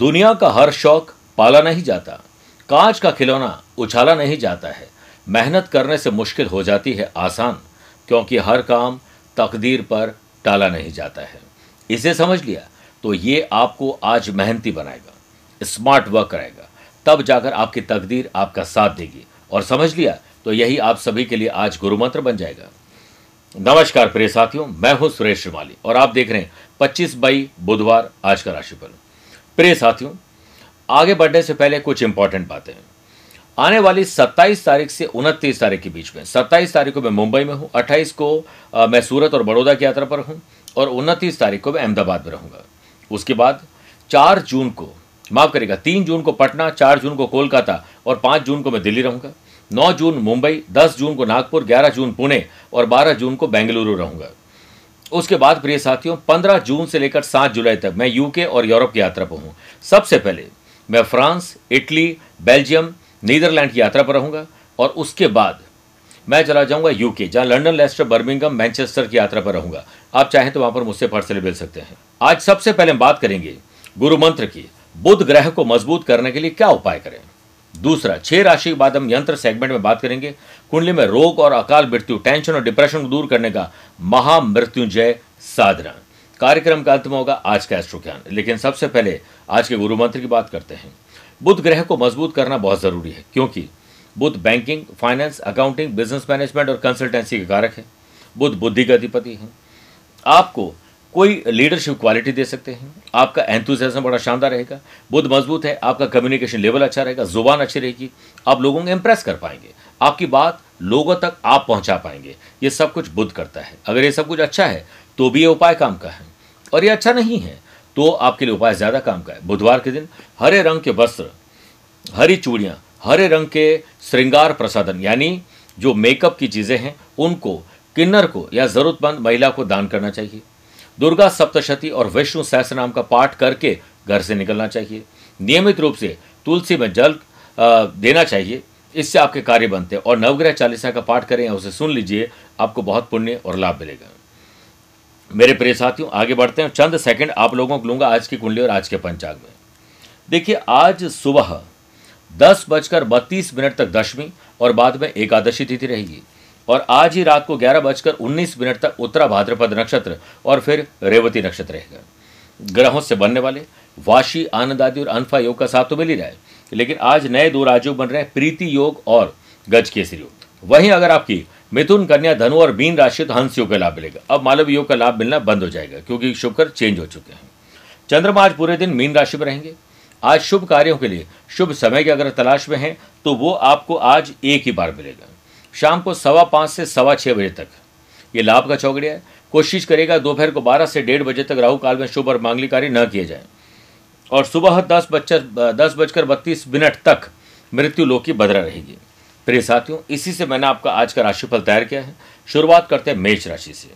दुनिया का हर शौक पाला नहीं जाता, कांच का खिलौना उछाला नहीं जाता है। मेहनत करने से मुश्किल हो जाती है आसान, क्योंकि हर काम तकदीर पर टाला नहीं जाता है। इसे समझ लिया? तो ये आपको आज मेहनती बनाएगा, स्मार्ट वर्क कराएगा। तब जाकर आपकी तकदीर आपका साथ देगी। और समझ लिया? तो यही आप सभी के लिए आज गुरु मंत्र बन जाएगा। नमस्कार प्रिय साथियों, मैं हूँ सुरेश श्रीमाली और आप देख रहे हैं 25 मई बुधवार आज का राशिफल। प्रिय साथियों, आगे बढ़ने से पहले कुछ इंपॉर्टेंट बातें आने वाली 27 तारीख से 29 तारीख के बीच में 27 तारीख को मैं मुंबई में हूँ 28 को मैं सूरत और बड़ौदा की यात्रा पर हूँ और 29 तारीख को मैं अहमदाबाद में रहूँगा। उसके बाद 4 जून को, माफ़ करेगा 3 जून को पटना 4 जून को कोलकाता और 5 जून को मैं दिल्ली रहूँगा। 9 जून मुंबई 10 जून को नागपुर 11 जून पुणे और 12 जून को बेंगलुरु रहूँगा। उसके बाद, प्रिय साथियों 15 जून से लेकर 7 जुलाई तक मैं यूके और यूरोप की यात्रा पर हूँ। सबसे पहले मैं फ्रांस, इटली, बेल्जियम, नीदरलैंड की यात्रा पर रहूँगा और उसके बाद मैं चला जाऊँगा यूके जहाँ लंडन, लेस्टर, बर्मिंगम, मैनचेस्टर की यात्रा पर रहूँगा। आप चाहें तो वहाँ पर मुझसे पार्सलें मिल सकते हैं। आज सबसे पहले हम बात करेंगे गुरु मंत्र की बुध ग्रह को मज़बूत करने के लिए क्या उपाय करें? दूसरा, छह राशि के बाद हम यंत्र सेगमेंट में बात करेंगे। कुंडली में रोग और अकाल मृत्यु टेंशन और डिप्रेशन को दूर करने का महामृत्युंजय साधना। कार्यक्रम का अंत में होगा आज का एस्ट्रो ज्ञान लेकिन सबसे पहले आज के गुरु मंत्र की बात करते हैं। बुध ग्रह को मज़बूत करना बहुत ज़रूरी है, क्योंकि Budh banking finance accounting business management और कंसल्टेंसी के कारक है। बुद्ध बुद्धि का अधिपति है। आपको कोई लीडरशिप क्वालिटी दे सकते हैं। आपका एंथुजियाज्म बड़ा शानदार रहेगा। बुद्ध मज़बूत है, आपका कम्युनिकेशन लेवल अच्छा रहेगा, ज़ुबान अच्छी रहेगी। आप लोगों को इंप्रेस कर पाएँगे। आपकी बात लोगों तक आप पहुँचा पाएँगे। ये सब कुछ बुद्ध करता है। अगर ये सब कुछ अच्छा है तो भी ये उपाय काम का है। और ये अच्छा नहीं है तो आपके लिए उपाय ज़्यादा काम का है। बुधवार के दिन हरे रंग के वस्त्र, हरी चूड़ियाँ, हरे रंग के श्रृंगार प्रसादन, यानी जो मेकअप की चीज़ें हैं, उनको, किन्नर को या जरूरतमंद महिला को दान करना चाहिए। दुर्गा सप्तशती और विष्णु सहस्र नाम का पाठ करके घर से निकलना चाहिए। नियमित रूप से तुलसी में जल देना चाहिए। इससे आपके कार्य बनते हैं। और नवग्रह चालीसा का पाठ करें, उसे सुन लीजिए, आपको बहुत पुण्य और लाभ मिलेगा। मेरे प्रिय साथियों, आगे बढ़ते हैं। चंद सेकंड आप लोगों को लूँगा आज की कुंडली और आज के पंचांग में। देखिए, आज सुबह दस बजकर बत्तीस मिनट तक दशमी और बाद में एकादशी तिथि रहेगी। और आज ही रात को ग्यारह बजकर उन्नीस मिनट तक उत्तरा भाद्रपद नक्षत्र और फिर रेवती नक्षत्र रहेगा। ग्रहों से बनने वाले वाशी, आनंद आदि और अनफा योग का साथ तो मिल ही रहा है, लेकिन आज नए दो राजयोग बन रहे हैं, प्रीति योग और गज केसरी योग। वहीं अगर आपकी मिथुन, कन्या, धनु और मीन राशि तो हंस योग का लाभ मिलेगा। अब मालव योग का लाभ मिलना बंद हो जाएगा, क्योंकि शुक्र चेंज हो चुके हैं। चंद्रमा आज पूरे दिन मीन राशि में रहेंगे। आज शुभ कार्यों के लिए, शुभ समय की अगर तलाश में है तो वो आपको आज एक ही बार मिलेगा। शाम को सवा पाँच से सवा छः बजे तक। ये लाभ का चौकड़िया है। कोशिश करेगा दोपहर को बारह से डेढ़ बजे तक राहु काल में शुभ और मांगली कार्य न किए जाए। और सुबह दस बजकर दस बजकर बत्तीस मिनट तक मृत्यु लोक की बदरा रहेगी। प्रिय साथियों, इसी से मैंने आपका आज का राशिफल तैयार किया है। शुरुआत करते हैं मेष राशि से।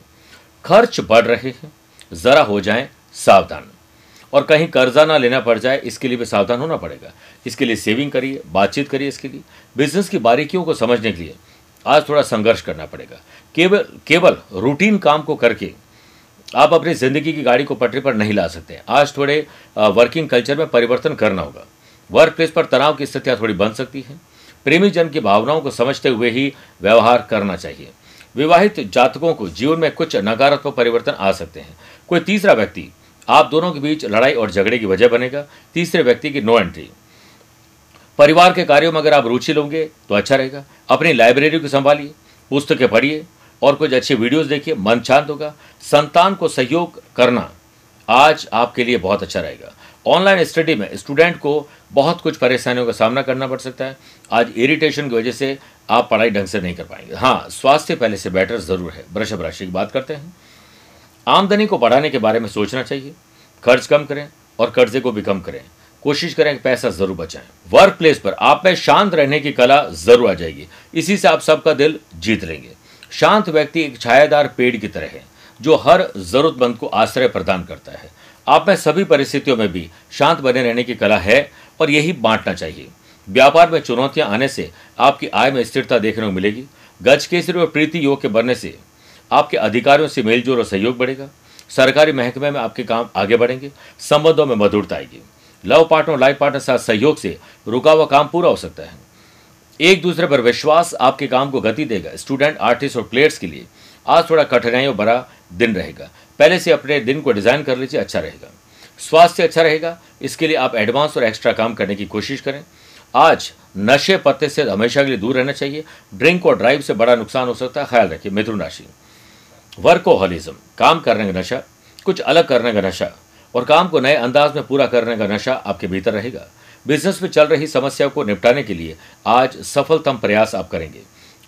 खर्च बढ़ रहे हैं। जरा हो जाए सावधान। और कहीं कर्जा ना लेना पड़ जाए, इसके लिए भी सावधान होना पड़ेगा। इसके लिए सेविंग करिए, बातचीत करिए इसके लिए। बिज़नेस की बारीकियों को समझने के लिए आज थोड़ा संघर्ष करना पड़ेगा। केवल केवल रूटीन काम को करके आप अपनी ज़िंदगी की गाड़ी को पटरी पर नहीं ला सकते। आज थोड़े वर्किंग कल्चर में परिवर्तन करना होगा। वर्क प्लेस पर तनाव की स्थितियाँ थोड़ी बन सकती हैं। प्रेमी जन की भावनाओं को समझते हुए ही व्यवहार करना चाहिए। विवाहित जातकों को जीवन में कुछ नकारात्मक परिवर्तन आ सकते हैं। कोई तीसरा व्यक्ति, आप दोनों के बीच लड़ाई और झगड़े की वजह बनेगा। तीसरे व्यक्ति की नो एंट्री परिवार के कार्यों में अगर आप रुचि लोगे तो अच्छा रहेगा। अपनी लाइब्रेरी को संभालिए, पुस्तकें पढ़िए, और कुछ अच्छे वीडियोस देखिए, मन शांत होगा। संतान को सहयोग करना आज आपके लिए बहुत अच्छा रहेगा। ऑनलाइन स्टडी में स्टूडेंट को बहुत कुछ परेशानियों का सामना करना पड़ सकता है। आज इरिटेशन की वजह से आप पढ़ाई ढंग से नहीं कर पाएँगे। हाँ स्वास्थ्य पहले से बेटर ज़रूर है। वृषभ राशि की बात करते हैं। आमदनी को बढ़ाने के बारे में सोचना चाहिए। खर्च कम करें और कर्जे को भी कम करें। कोशिश करें कि पैसा ज़रूर बचाएँ। वर्क प्लेस पर आप में शांत रहने की कला ज़रूर आ जाएगी। इसी से आप सबका दिल जीत लेंगे। शांत व्यक्ति एक छायादार पेड़ की तरह है, जो हर जरूरतमंद को आश्रय प्रदान करता है। आप में सभी परिस्थितियों में भी शांत बने रहने की कला है और यही बांटना चाहिए। व्यापार में चुनौतियाँ आने से आपकी आय में स्थिरता देखने को मिलेगी। गज केसरी और प्रीति योग के बनने से आपके अधिकारियों से मेलजोल और सहयोग बढ़ेगा। सरकारी महकमे में आपके काम आगे बढ़ेंगे। संबंधों में मधुरता आएगी। लव पार्टनर लाइफ पार्टनर साथ सहयोग से रुका हुआ काम पूरा हो सकता है। एक दूसरे पर विश्वास आपके काम को गति देगा। स्टूडेंट, आर्टिस्ट और प्लेयर्स के लिए आज थोड़ा कठिनाइयों भरा दिन रहेगा। पहले से अपने दिन को डिज़ाइन कर लीजिए अच्छा रहेगा। स्वास्थ्य अच्छा रहेगा। इसके लिए आप एडवांस और एक्स्ट्रा काम करने की कोशिश करें। आज नशे पत्ते से हमेशा के लिए दूर रहना चाहिए। ड्रिंक और ड्राइव से बड़ा नुकसान हो सकता है। ख्याल रखिए, मिथुन राशि। वर्कोहलिज्म। काम करने का नशा, कुछ अलग करने का नशा। और काम को नए अंदाज में पूरा करने का नशा आपके भीतर रहेगा। बिज़नेस में चल रही समस्या को निपटाने के लिए आज सफलतम प्रयास आप करेंगे।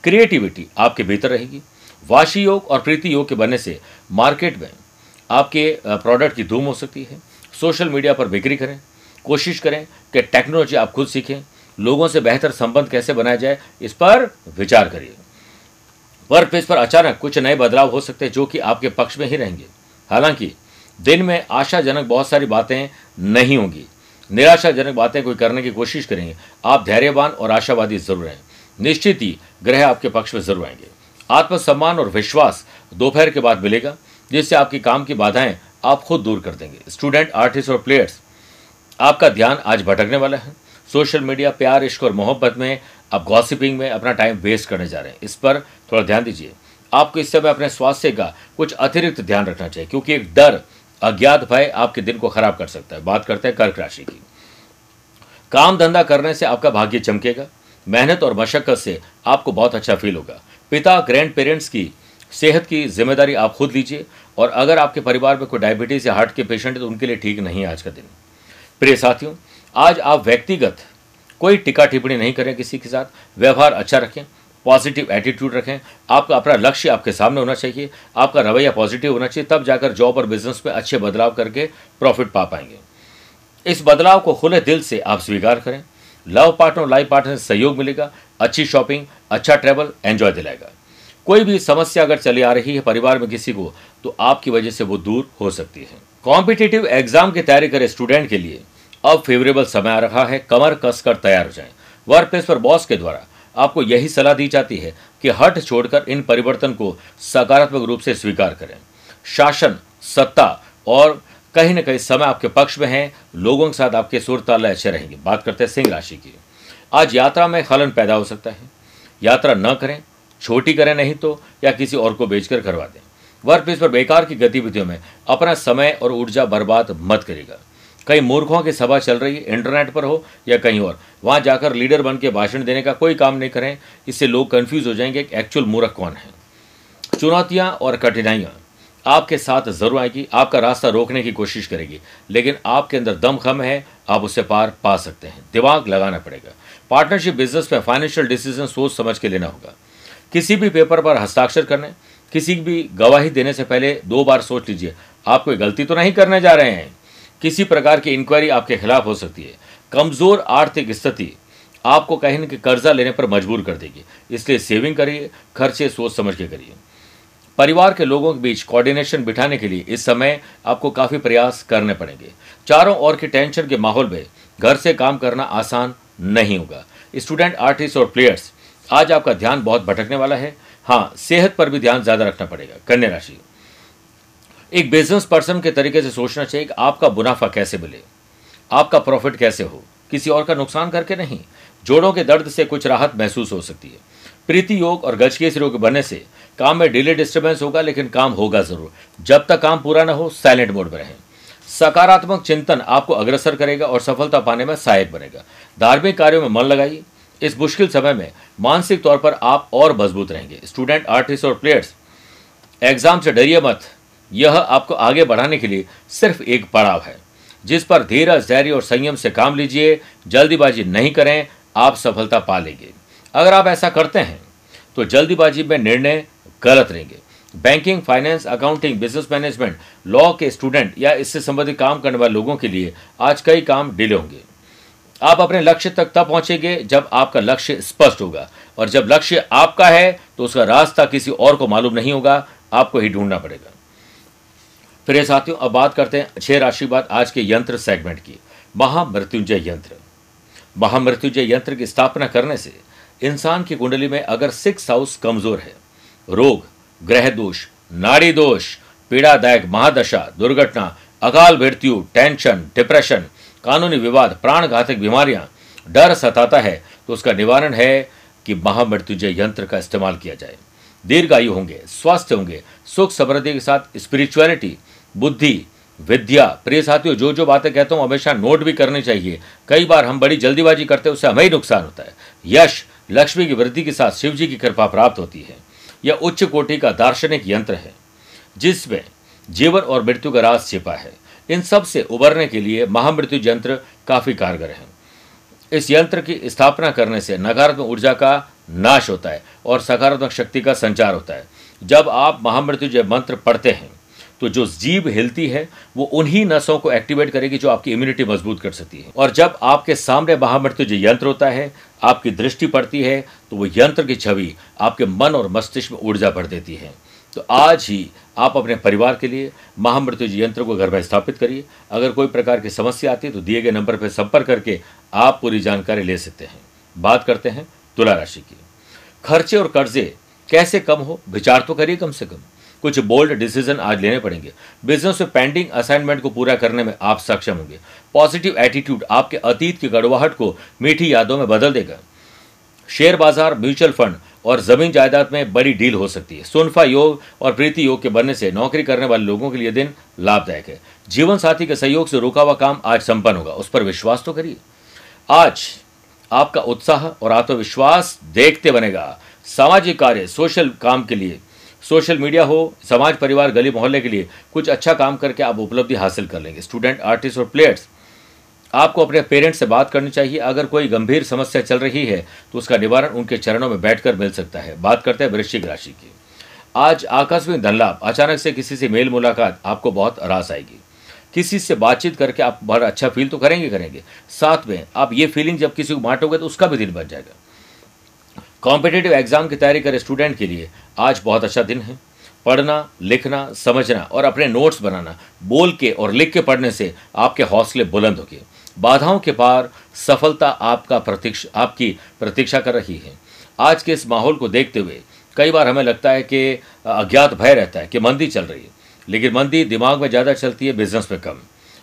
क्रिएटिविटी आपके भीतर रहेगी। वाशी योग और प्रीति योग के बनने से मार्केट में आपके प्रोडक्ट की धूम हो सकती है। सोशल मीडिया पर बिक्री करें। कोशिश करें कि टेक्नोलॉजी आप खुद सीखें। लोगों से बेहतर संबंध कैसे बनाया जाए, इस पर विचार करिए। वर्क प्लेस पर अचानक कुछ नए बदलाव हो सकते हैं जो कि आपके पक्ष में ही रहेंगे। हालाँकि दिन में आशाजनक बहुत सारी बातें नहीं होंगी। निराशाजनक बातें कोई करने की कोशिश करेंगे। आप धैर्यवान और आशावादी ज़रूर हैं। निश्चित ही ग्रह आपके पक्ष में ज़रूर आएँगे। आत्मसम्मान और विश्वास दोपहर के बाद मिलेगा, जिससे आपकी काम की बाधाएँ आप खुद दूर कर देंगे। स्टूडेंट, आर्टिस्ट और प्लेयर्स, आपका ध्यान आज भटकने वाला है। सोशल मीडिया, प्यार, इश्क और मोहब्बत में आप गॉसिपिंग में अपना टाइम वेस्ट करने जा रहे हैं। इस पर थोड़ा ध्यान दीजिए। आपको इस समय अपने स्वास्थ्य का कुछ अतिरिक्त ध्यान रखना चाहिए, क्योंकि एक डर अज्ञात भय आपके दिन को खराब कर सकता है। बात करते हैं कर्क राशि की। काम धंधा करने से आपका भाग्य चमकेगा। मेहनत और मशक्कत से आपको बहुत अच्छा फील होगा। पिता ग्रैंड पेरेंट्स की सेहत की ज़िम्मेदारी आप खुद लीजिए और अगर आपके परिवार में कोई डायबिटीज़ या हार्ट के पेशेंट है तो उनके लिए ठीक नहीं है आज का दिन। प्रिय साथियों, आज आप व्यक्तिगत कोई टिक्का टिप्पणी नहीं करें किसी के साथ। व्यवहार अच्छा रखें। पॉजिटिव एटीट्यूड रखें। आपका, अपना लक्ष्य आपके सामने होना चाहिए। आपका रवैया पॉजिटिव होना चाहिए, तब जाकर जॉब और बिज़नेस में अच्छे बदलाव करके प्रॉफिट पा पाएँगे। इस बदलाव को खुले दिल से आप स्वीकार करें। लव पार्टनर लाइफ पार्टनर से सहयोग मिलेगा। अच्छी शॉपिंग अच्छा ट्रैवल एंजॉय दिलाएगा। कोई भी समस्या अगर चली आ रही है परिवार में किसी को तो आपकी वजह से वो दूर हो सकती है। कॉम्पिटेटिव एग्ज़ाम की तैयारी करे स्टूडेंट के लिए। अब फेवरेबल समय आ रहा है। कमर कसकर तैयार हो जाएँ। वर्क प्लेस पर बॉस के द्वारा आपको यही सलाह दी जाती है कि हट छोड़कर इन परिवर्तन को सकारात्मक रूप से स्वीकार करें। शासन, सत्ता और कहीं ना कहीं समय आपके पक्ष में है, लोगों के साथ आपके सुर ताल अच्छे रहेंगे। बात करते हैं सिंह राशि की। आज यात्रा में खलन पैदा हो सकता है। यात्रा न करें, छोटी करें नहीं तो या किसी और को बेचकर करवा दें। वर्क प्लेस पर बेकार की गतिविधियों में अपना समय और ऊर्जा बर्बाद मत करेगा कई मूर्खों की सभा चल रही है इंटरनेट पर हो या कहीं और। वहाँ जाकर लीडर बन के भाषण देने का कोई काम नहीं करें, इससे लोग कंफ्यूज हो जाएँगे कि एक्चुअल मूर्ख कौन है। चुनौतियाँ और कठिनाइयाँ आपके साथ ज़रूर आएगी, आपका रास्ता रोकने की कोशिश करेगी, लेकिन आपके अंदर दम खम है, आप उससे पार पा सकते हैं। दिमाग लगाना पड़ेगा। पार्टनरशिप बिज़नेस में फाइनेंशियल डिसीज़न सोच समझ के लेना होगा। किसी भी पेपर पर हस्ताक्षर करने, किसी भी गवाही देने से पहले दो बार सोच लीजिए, आप कोई गलती तो नहीं करने जा रहे हैं। किसी प्रकार की इंक्वायरी आपके खिलाफ हो सकती है। कमज़ोर आर्थिक स्थिति आपको कहीं न कहीं कर्जा लेने पर मजबूर कर देगी। इसलिए सेविंग करिए, खर्चे सोच समझ के करिए। परिवार के लोगों के बीच कोऑर्डिनेशन बिठाने के लिए इस समय आपको काफ़ी प्रयास करने पड़ेंगे। चारों ओर की टेंशन के माहौल में घर से काम करना आसान नहीं होगा। स्टूडेंट आर्टिस्ट और प्लेयर्स आज आपका ध्यान बहुत भटकने वाला है। हाँ सेहत पर भी ध्यान ज़्यादा रखना पड़ेगा। कन्या राशि। एक बिज़नेस पर्सन के तरीके से सोचना चाहिए कि आपका मुनाफा कैसे मिले, आपका प्रॉफिट कैसे हो, किसी और का नुकसान करके नहीं, जोड़ों के दर्द से कुछ राहत महसूस हो सकती है। प्रीति योग और गजकेस योग बनने से काम में डिले डिस्टर्बेंस होगा, लेकिन काम होगा ज़रूर। जब तक काम पूरा ना हो साइलेंट मोड में रहें। सकारात्मक चिंतन आपको अग्रसर करेगा और सफलता पाने में सहायक बनेगा। धार्मिक कार्यों में मन लगाइए। इस मुश्किल समय में मानसिक तौर पर आप और मज़बूत रहेंगे। स्टूडेंट आर्टिस्ट और प्लेयर्स एग्ज़ाम से डरिए मत। यह आपको आगे बढ़ाने के लिए सिर्फ़ एक पड़ाव है। जिस पर धीरज, धैर्य और संयम से काम लीजिए, जल्दीबाजी नहीं करें, आप सफलता पा लेंगे। अगर आप ऐसा करते हैं तो जल्दीबाजी में निर्णय गलत रहेंगे। Banking, finance, accounting, business management, law के स्टूडेंट या इससे संबंधित काम करने वाले लोगों के लिए आज कई काम डिले होंगे। आप अपने लक्ष्य तक तब पहुँचेंगे जब आपका लक्ष्य स्पष्ट होगा और जब लक्ष्य आपका है तो उसका रास्ता किसी और को मालूम नहीं होगा, आपको ही ढूंढना पड़ेगा। फिर साथियों, अब बात करते हैं छह राशि बाद आज के यंत्र सेगमेंट की। महामृत्युंजय यंत्र। महामृत्युंजय यंत्र की स्थापना करने से इंसान की कुंडली में अगर सिक्स हाउस कमज़ोर है, रोग, ग्रह दोष, नाड़ी दोष, पीड़ादायक महादशा, दुर्घटना, अकाल मृत्यु टेंशन डिप्रेशन कानूनी विवाद प्राण घातक बीमारियाँ, डर सताता है तो उसका निवारण है कि महामृत्युजय यंत्र का इस्तेमाल किया जाए। दीर्घायु होंगे स्वास्थ्य होंगे, सुख समृद्धि के साथ स्पिरिचुअलिटी बुद्धि, विद्या, प्रिय साथियों जो जो बातें कहता हूँ, हमेशा नोट भी करनी चाहिए। कई बार हम बड़ी जल्दीबाजी करते हैं, उससे हमें ही नुकसान होता है। यश, लक्ष्मी की वृद्धि के साथ शिव जी की कृपा प्राप्त होती है। यह उच्च कोटि का दार्शनिक यंत्र है, जिसमें जीवन और मृत्यु का राज छिपा है। इन सबसे उबरने के लिए महामृत्यु यंत्र काफ़ी कारगर है। इस यंत्र की स्थापना करने से नकारात्मक ऊर्जा का नाश होता है और सकारात्मक शक्ति का संचार होता है। जब आप महामृत्युजय मंत्र पढ़ते हैं तो जो जीव हिलती है, वो उन्हीं नसों को एक्टिवेट करेगी जो आपकी इम्यूनिटी मज़बूत कर सकती है। और जब आपके सामने महामृत्युजय यंत्र होता है, आपकी दृष्टि पड़ती है तो वो यंत्र की छवि आपके मन और मस्तिष्क में ऊर्जा भर देती है। तो आज ही आप अपने परिवार के लिए महामृत्यु यंत्र को घर में स्थापित करिए। अगर कोई प्रकार की समस्या आती है तो दिए गए नंबर पर संपर्क करके आप पूरी जानकारी ले सकते हैं। बात करते हैं तुला राशि की। खर्चे और कर्जे कैसे कम हो, विचार तो करिए कम से कम। कुछ बोल्ड डिसीज़न आज लेने पड़ेंगे। बिज़नेस में पेंडिंग असाइनमेंट को पूरा करने में आप सक्षम होंगे। पॉजिटिव एटीट्यूड आपके अतीत की गड़वाहट को मीठी यादों में बदल देगा। शेयर बाज़ार, म्यूचुअल फंड और ज़मीन जायदाद में बड़ी डील हो सकती है। सुनफा योग और प्रीति योग के बनने से नौकरी करने वाले लोगों के लिए दिन लाभदायक है। जीवन साथी के सहयोग से रुका हुआ काम आज संपन्न होगा। उस पर विश्वास तो करिए। आज आपका उत्साह और आत्मविश्वास देखते बनेगा। सामाजिक कार्य, सोशल काम के लिए सोशल मीडिया हो, समाज, परिवार, गली, मोहल्ले के लिए कुछ अच्छा काम करके आप उपलब्धि हासिल कर लेंगे। स्टूडेंट आर्टिस्ट और प्लेयर्स आपको अपने पेरेंट्स से बात करनी चाहिए। अगर कोई गंभीर समस्या चल रही है तो उसका निवारण उनके चरणों में बैठकर मिल सकता है। बात करते हैं वृश्चिक राशि की। आज आकस्मिक धन लाभ अचानक से किसी से मेल मुलाकात आपको बहुत रास आएगी। किसी से बातचीत करके आप बड़ा अच्छा फील तो करेंगे करेंगे। साथ में आप ये फीलिंग जब किसी को बांटोगे तो उसका भी दिन बन जाएगा। कॉम्पिटेटिव एग्ज़ाम की तैयारी करे स्टूडेंट के लिए आज बहुत अच्छा दिन है। पढ़ना, लिखना, समझना और अपने नोट्स बनाना, बोल के और लिख के पढ़ने से आपके हौसले बुलंद होंगे। बाधाओं के पार सफलता आपका प्रतीक्षा, आपकी प्रतीक्षा कर रही है। आज के इस माहौल को देखते हुए कई बार हमें लगता है कि अज्ञात भय रहता है, कि मंदी चल रही है। लेकिन मंदी दिमाग में ज़्यादा चलती है बिज़नेस में कम।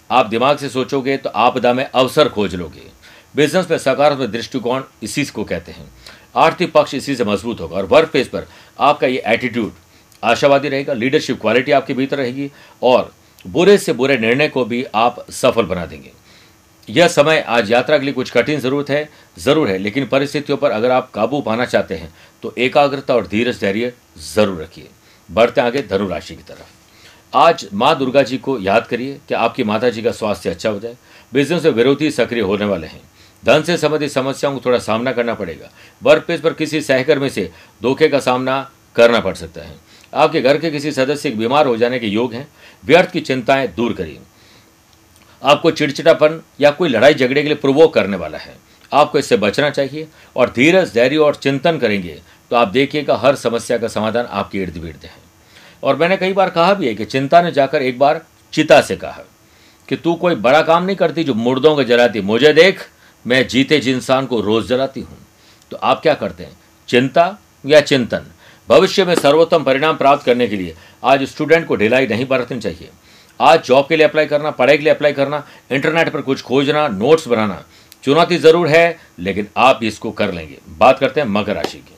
आप दिमाग से सोचोगे तो आपदा में अवसर खोज लोगे। बिज़नेस में सकारात्मक दृष्टिकोण इसी को कहते हैं। आर्थिक पक्ष इसी से मज़बूत होगा और वर्क प्लेस पर आपका ये एटीट्यूड आशावादी रहेगा लीडरशिप क्वालिटी आपके भीतर रहेगी और बुरे से बुरे निर्णय को भी आप सफल बना देंगे। यह समय आज यात्रा के लिए कुछ कठिन ज़रूरत है, ज़रूर है, लेकिन परिस्थितियों पर अगर आप काबू पाना चाहते हैं तो एकाग्रता और धीरज धैर्य ज़रूर रखिए। बढ़ते आगे धनु राशि की तरफ़। आज माँ दुर्गा जी को याद करिए कि आपकी माता जी का स्वास्थ्य अच्छा हो जाए बिज़नेस में विरोधी सक्रिय होने वाले हैं। धन से संबंधित समस्याओं को थोड़ा सामना करना पड़ेगा। वर्क प्लेस पर किसी सहकर्मी से धोखे का सामना करना पड़ सकता है। आपके घर के किसी सदस्य के बीमार हो जाने के योग हैं। व्यर्थ की चिंताएँ दूर करिए। आपको चिड़चिड़ापन या कोई लड़ाई झगड़े के लिए प्रवोक करने वाला है। आपको इससे बचना चाहिए और धीरज, धैर्य और चिंतन करेंगे तो आप देखिएगा हर समस्या का समाधान आपके इर्द गिर्द है। और मैंने कई बार कहा भी है कि चिंता ने जाकर एक बार चिता से कहा कि तू कोई बड़ा काम नहीं करती जो मुर्दों को जलाती। मुझे देख मैं जीते जी इंसान को रोज जलाती हूँ। तो आप क्या करते हैं? चिंता या चिंतन? भविष्य में सर्वोत्तम परिणाम प्राप्त करने के लिए आज स्टूडेंट को ढिलाई नहीं बरतनी चाहिए। आज जॉब के लिए अप्लाई करना, पढ़ाई के लिए अप्लाई करना, इंटरनेट पर कुछ खोजना, नोट्स बनाना, चुनौती ज़रूर है, लेकिन आप इसको कर लेंगे। बात करते हैं मकर राशि की।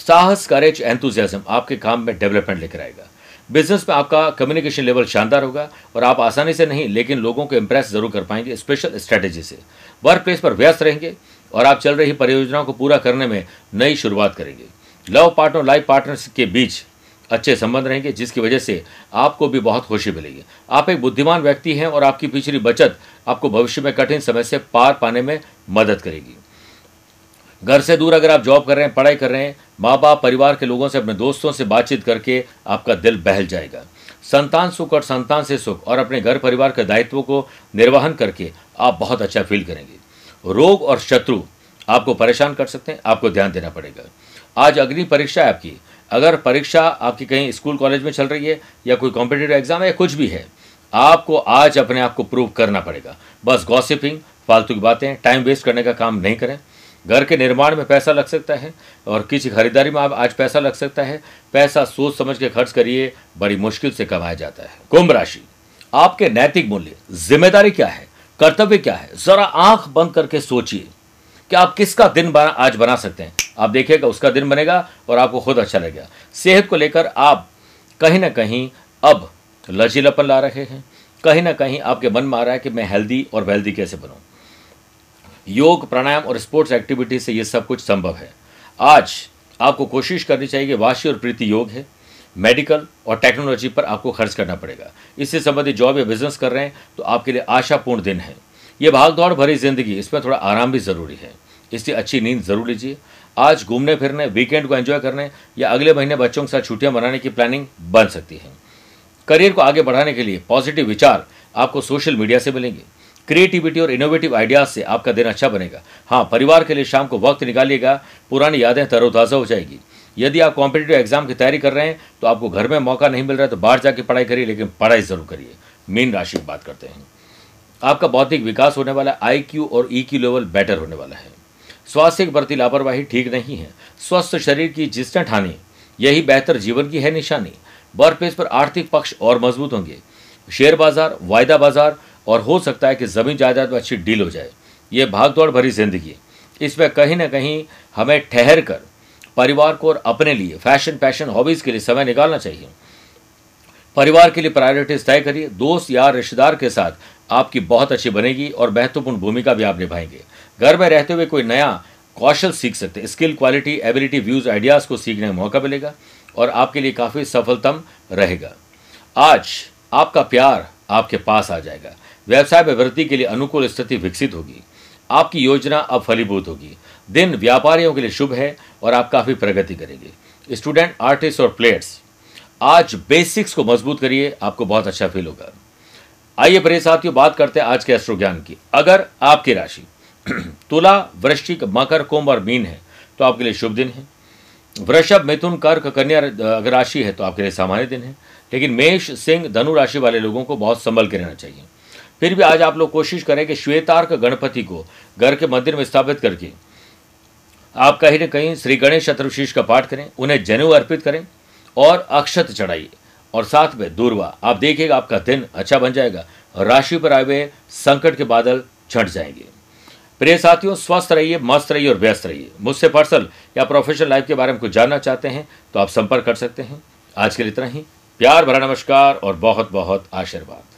साहस करेज एंथुजियाज्म आपके काम में डेवलपमेंट लेकर आएगा। बिज़नेस में आपका कम्युनिकेशन लेवल शानदार होगा और आप आसानी से नहीं, लेकिन लोगों को इम्प्रेस ज़रूर कर पाएँगे स्पेशल स्ट्रेटेजी से। वर्क प्लेस पर व्यस्त रहेंगे और आप चल रही परियोजनाओं को पूरा करने में नई शुरुआत करेंगे। लव पार्टनर लाइफ पार्टनर्स के बीच अच्छे संबंध रहेंगे, जिसकी वजह से आपको भी बहुत खुशी मिलेगी। आप एक बुद्धिमान व्यक्ति हैं और आपकी पिछली बचत आपको भविष्य में कठिन समय से पार पाने में मदद करेगी। घर से दूर अगर आप जॉब कर रहे हैं, पढ़ाई कर रहे हैं माँ बाप परिवार के लोगों से, अपने दोस्तों से बातचीत करके आपका दिल बहल जाएगा। संतान सुख और संतान से सुख और अपने घर परिवार के दायित्वों को निर्वहन करके आप बहुत अच्छा फील करेंगे। रोग और शत्रु आपको परेशान कर सकते हैं, आपको ध्यान देना पड़ेगा। आज अग्नि परीक्षा है आपकी। अगर परीक्षा आपकी कहीं स्कूल, कॉलेज में चल रही है या कोई कॉम्पिटेटिव एग्ज़ाम है या कुछ भी है, आपको आज अपने आप को प्रूव करना पड़ेगा। बस गॉसिपिंग फालतू की बातें टाइम वेस्ट करने का काम नहीं करें। घर के निर्माण में पैसा लग सकता है और किसी खरीदारी में आप आज पैसा लग सकता है। पैसा सोच समझ के खर्च करिए, बड़ी मुश्किल से कमाया जाता है। कुंभ राशि, आपके नैतिक मूल्य, ज़िम्मेदारी क्या है? कर्तव्य क्या है? जरा आँख बंद करके सोचिए कि आप किसका दिन बना, आज बना सकते हैं। आप देखिएगा, उसका दिन बनेगा और आपको खुद अच्छा लगेगा। सेहत को लेकर आप कहीं ना कहीं अब लचीलापन ला रहे हैं। कहीं ना कहीं आपके मन में आ रहा है कि मैं हेल्दी और वेल्दी कैसे बनूं। योग, प्राणायाम और स्पोर्ट्स एक्टिविटी से ये सब कुछ संभव है। आज आपको कोशिश करनी चाहिए कि वाशी और प्रीति योग है मेडिकल और टेक्नोलॉजी पर आपको खर्च करना पड़ेगा। इससे संबंधित जॉब या बिज़नेस कर रहे हैं तो आपके लिए आशापूर्ण दिन है। ये भाग दौड़ भरी ज़िंदगी, इसमें थोड़ा आराम भी ज़रूरी है। इसलिए अच्छी नींद ज़रूर लीजिए। आज घूमने फिरने वीकेंड को एंजॉय करने या अगले महीने बच्चों के साथ छुट्टियाँ मनाने की प्लानिंग बन सकती है। करियर को आगे बढ़ाने के लिए पॉजिटिव विचार आपको सोशल मीडिया से मिलेंगे। क्रिएटिविटी और इनोवेटिव आइडियाज़ से आपका दिन अच्छा बनेगा। हाँ परिवार के लिए शाम को वक्त निकालिएगा, पुरानी यादें तरोताज़ा हो जाएगी। यदि आप कॉम्पिटेटिव एग्ज़ाम की तैयारी कर रहे हैं तो आपको घर में मौका नहीं मिल रहा है तो बाहर जाके पढ़ाई करिए, लेकिन पढ़ाई ज़रूर करिए। मीन राशि की बात करते हैं। आपका बौद्धिक विकास होने वाला है, आई क्यू और ई क्यू लेवल बेटर होने वाला है। स्वास्थ्य के प्रति लापरवाही ठीक नहीं है। स्वस्थ शरीर की जिसने ठानी, यही बेहतर जीवन की है निशानी। वर्क प्लेस पर आर्थिक पक्ष और मज़बूत होंगे। शेयर बाज़ार, वायदा बाज़ार और हो सकता है कि ज़मीन जायदाद में अच्छी डील हो जाए। ये भागदौड़ भरी ज़िंदगी इसमें कहीं ना कहीं हमें ठहर कर परिवार को और अपने लिए फ़ैशन, पैशन, हॉबीज़ के लिए समय निकालना चाहिए। परिवार के लिए प्रायोरिटीज तय करिए। दोस्त यार, रिश्तेदार के साथ आपकी बहुत अच्छी बनेगी और महत्वपूर्ण भूमिका भी आप निभाएँगे। घर में रहते हुए कोई नया कौशल सीख सकते हैं। Skill, quality, ability, views, ideas को सीखने का मौका मिलेगा और आपके लिए काफ़ी सफलतम रहेगा। आज आपका प्यार आपके पास आ जाएगा। व्यवसाय में वृद्धि के लिए अनुकूल स्थिति विकसित होगी। आपकी योजना अब फलीभूत होगी। दिन व्यापारियों के लिए शुभ है और आप काफ़ी प्रगति करेंगे। स्टूडेंट, आर्टिस्ट और प्लेयर्स, आज बेसिक्स को मज़बूत करिए, आपको बहुत अच्छा फील होगा। आइए प्रिय साथियों, बात करते हैं आज के अश्रु ज्ञान की। अगर आपकी राशि तुला, वृश्चिक, मकर, कुंभ और मीन है तो आपके लिए शुभ दिन है। वृषभ, मिथुन, कर्क, कन्या, अगर राशि है तो आपके लिए सामान्य दिन है। लेकिन मेष, सिंह, धनु राशि वाले लोगों को बहुत संभल के रहना चाहिए। फिर भी आज आप लोग कोशिश करें कि श्वेतार्क गणपति को घर के मंदिर में स्थापित करके आप कहीं ना कहीं श्री गणेश चतुर्शीष का पाठ करें, उन्हें जनेऊ अर्पित करें और अक्षत चढ़ाइए। और साथ में दूरवा, आप देखिएगा आपका दिन अच्छा बन जाएगा, राशि पर आए हुए संकट के बादल छट जाएँगे। प्रिय साथियों, स्वस्थ रहिए, मस्त रहिए और व्यस्त रहिए। मुझसे पर्सनल या प्रोफेशनल लाइफ के बारे में कुछ जानना चाहते हैं तो आप संपर्क कर सकते हैं। आज के लिए इतना ही। प्यार भरा नमस्कार और बहुत बहुत आशीर्वाद।